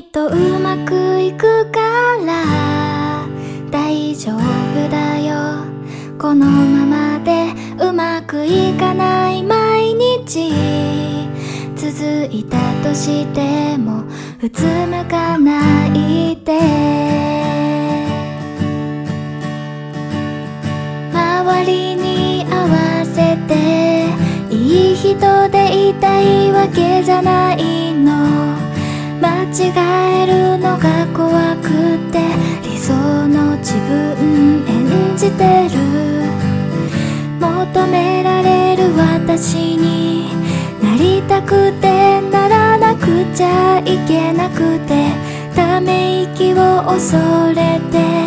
っとうまくいくから大丈夫だよ。このままでうまくいかない毎日。続いたとしてもうつむかないで。周りに合わせていい人でいたいわけじゃない。違えるのが怖くて理想の自分演じてる。求められる私になりたくてならなくちゃいけなくてため息を恐れて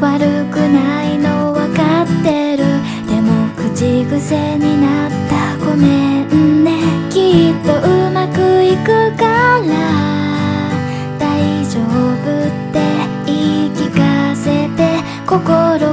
悪くないの分かってる。でも口癖になった。ごめんね。きっとうまくいくから。大丈夫って言い聞かせて。心